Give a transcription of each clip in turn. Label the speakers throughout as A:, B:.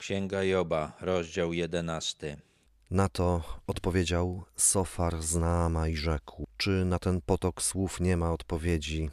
A: Księga Joba, rozdział jedenasty.
B: Na to odpowiedział Sofar z Naama i rzekł: Czy na ten potok słów nie ma odpowiedzi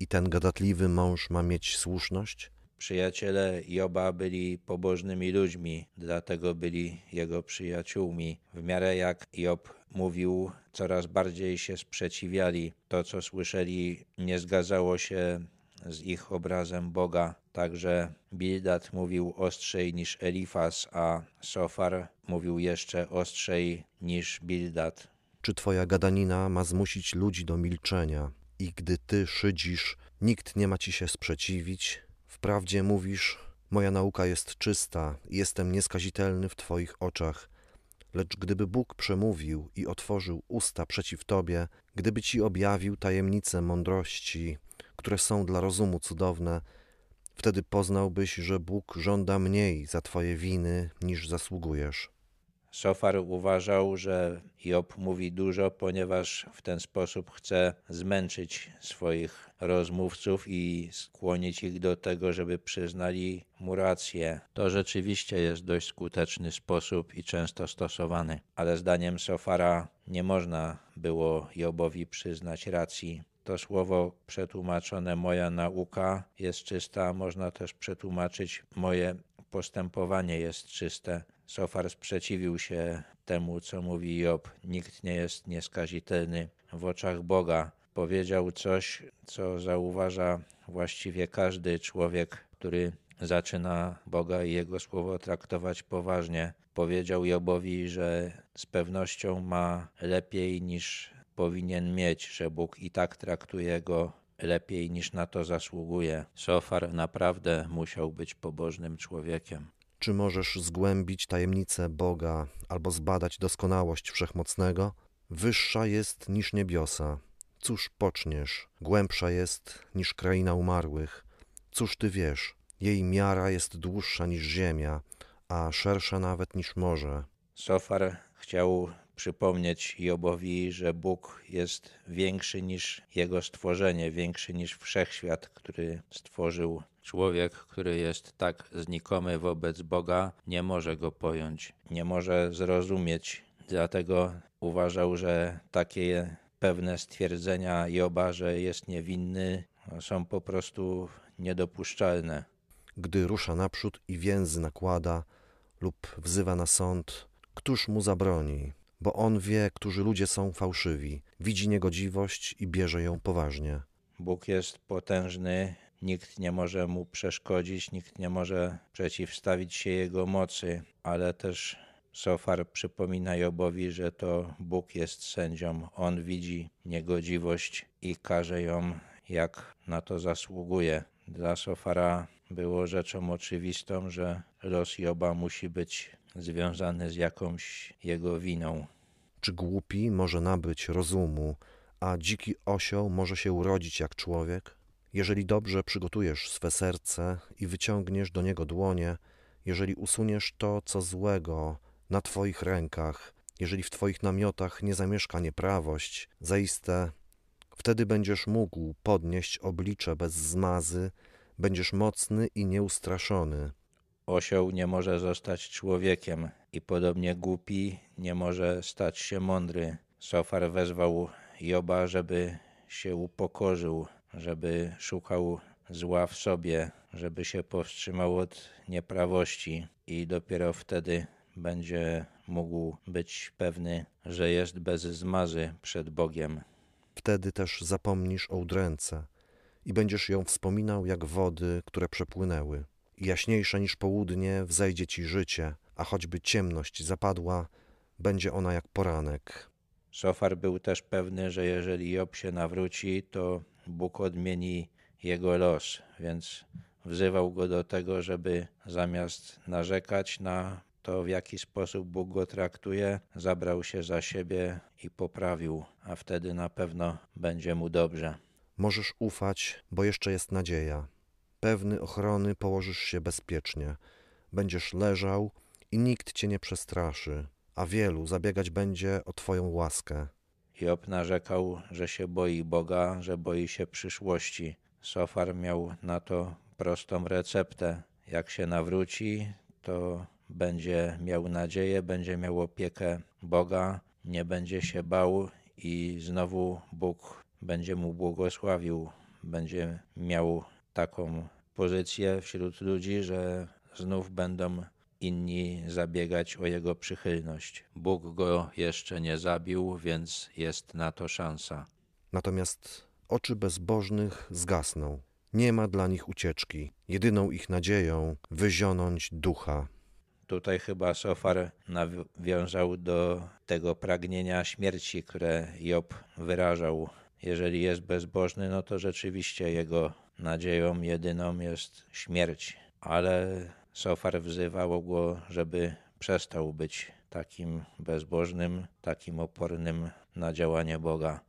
B: i ten gadatliwy mąż ma mieć słuszność?
A: Przyjaciele Joba byli pobożnymi ludźmi, dlatego byli jego przyjaciółmi. W miarę jak Job mówił, coraz bardziej się sprzeciwiali. To, co słyszeli, nie zgadzało się z ich obrazem Boga. Także Bildad mówił ostrzej niż Elifas, a Sofar mówił jeszcze ostrzej niż Bildad.
B: Czy twoja gadanina ma zmusić ludzi do milczenia i gdy ty szydzisz, nikt nie ma ci się sprzeciwić? Wprawdzie mówisz, moja nauka jest czysta, jestem nieskazitelny w twoich oczach. Lecz gdyby Bóg przemówił i otworzył usta przeciw tobie, gdyby ci objawił tajemnice mądrości, które są dla rozumu cudowne, wtedy poznałbyś, że Bóg żąda mniej za twoje winy niż zasługujesz.
A: Sofar uważał, że Job mówi dużo, ponieważ w ten sposób chce zmęczyć swoich rozmówców i skłonić ich do tego, żeby przyznali mu rację. To rzeczywiście jest dość skuteczny sposób i często stosowany, ale zdaniem Sofara nie można było Jobowi przyznać racji. To słowo przetłumaczone moja nauka jest czysta, można też przetłumaczyć moje postępowanie jest czyste. Sofar sprzeciwił się temu, co mówi Job. Nikt nie jest nieskazitelny w oczach Boga. Powiedział coś, co zauważa właściwie każdy człowiek, który zaczyna Boga i Jego słowo traktować poważnie. Powiedział Jobowi, że z pewnością ma lepiej niż powinien mieć, że Bóg i tak traktuje go lepiej niż na to zasługuje. Sofar naprawdę musiał być pobożnym człowiekiem.
B: Czy możesz zgłębić tajemnicę Boga albo zbadać doskonałość wszechmocnego? Wyższa jest niż niebiosa. Cóż poczniesz? Głębsza jest niż kraina umarłych. Cóż ty wiesz? Jej miara jest dłuższa niż ziemia, a szersza nawet niż morze.
A: Sofar chciał przypomnieć Jobowi, że Bóg jest większy niż jego stworzenie, większy niż wszechświat, który stworzył. Człowiek, który jest tak znikomy wobec Boga, nie może go pojąć, nie może zrozumieć. Dlatego uważał, że takie pewne stwierdzenia Joba, że jest niewinny, są po prostu niedopuszczalne.
B: Gdy rusza naprzód i więzy nakłada lub wzywa na sąd, któż mu zabroni? Bo on wie, którzy ludzie są fałszywi, widzi niegodziwość i bierze ją poważnie.
A: Bóg jest potężny, nikt nie może mu przeszkodzić, nikt nie może przeciwstawić się jego mocy, ale też Sofar przypomina Jobowi, że to Bóg jest sędzią. On widzi niegodziwość i każe ją, jak na to zasługuje. Dla Sofara było rzeczą oczywistą, że los Joba musi być związany z jakąś jego winą.
B: Czy głupi może nabyć rozumu, a dziki osioł może się urodzić jak człowiek? Jeżeli dobrze przygotujesz swe serce i wyciągniesz do niego dłonie, jeżeli usuniesz to, co złego na Twoich rękach, jeżeli w Twoich namiotach nie zamieszka nieprawość, zaiste wtedy będziesz mógł podnieść oblicze bez zmazy, będziesz mocny i nieustraszony.
A: Osioł nie może zostać człowiekiem i podobnie głupi nie może stać się mądry. Sofar wezwał Joba, żeby się upokorzył, żeby szukał zła w sobie, żeby się powstrzymał od nieprawości i dopiero wtedy będzie mógł być pewny, że jest bez zmazy przed Bogiem.
B: Wtedy też zapomnisz o udręce i będziesz ją wspominał jak wody, które przepłynęły. Jaśniejsze niż południe wzejdzie ci życie, a choćby ciemność zapadła, będzie ona jak poranek.
A: Sofar był też pewny, że jeżeli Job się nawróci, to Bóg odmieni jego los, więc wzywał go do tego, żeby zamiast narzekać na to, w jaki sposób Bóg go traktuje, zabrał się za siebie i poprawił, a wtedy na pewno będzie mu dobrze.
B: Możesz ufać, bo jeszcze jest nadzieja. Pewny ochrony położysz się bezpiecznie. Będziesz leżał i nikt cię nie przestraszy, a wielu zabiegać będzie o Twoją łaskę.
A: Job narzekał, że się boi Boga, że boi się przyszłości. Sofar miał na to prostą receptę. Jak się nawróci, to będzie miał nadzieję, będzie miał opiekę Boga, nie będzie się bał i znowu Bóg będzie mu błogosławił, będzie miał taką pozycję wśród ludzi, że znów będą inni zabiegać o jego przychylność. Bóg go jeszcze nie zabił, więc jest na to szansa.
B: Natomiast oczy bezbożnych zgasną. Nie ma dla nich ucieczki. Jedyną ich nadzieją wyzionąć ducha.
A: Tutaj chyba Sofar nawiązał do tego pragnienia śmierci, które Job wyrażał. Jeżeli jest bezbożny, no to rzeczywiście jego nadzieją jedyną jest śmierć. Ale Sofar wzywał go, żeby przestał być takim bezbożnym, takim opornym na działanie Boga.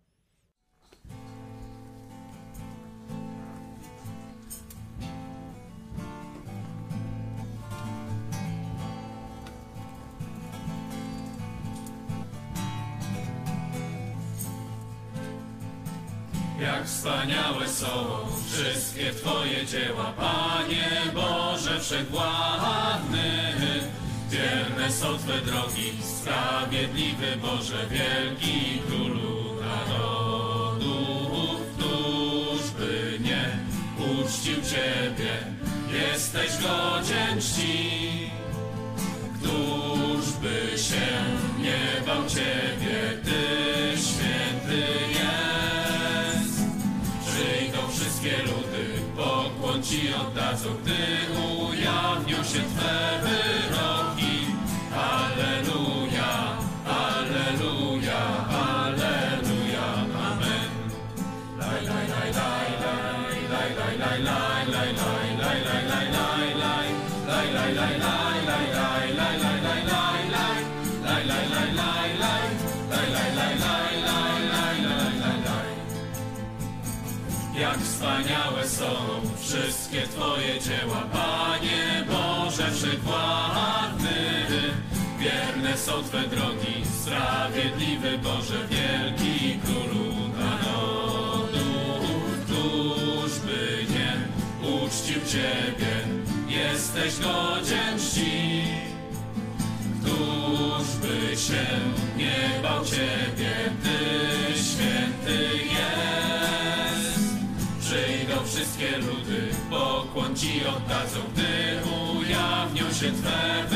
C: Jak wspaniałe są wszystkie Twoje dzieła, Panie Boże Wszechwładny. Wierne są Twe drogi, sprawiedliwy Boże, wielki Królu narodów. Któż by nie uczcił Ciebie, ludy, pokłon Ci oddadzą, gdy ujawnią się Twe wyroki. Wszystkie Twoje dzieła, Panie Boże Wszechwładny. Wierne są Twe drogi, sprawiedliwy Boże, wielki Królu narodów. Któż by nie uczcił Ciebie, jesteś godzien czci. Któż by się nie bał Ciebie, oddadzą, gdy ujawnią się Twe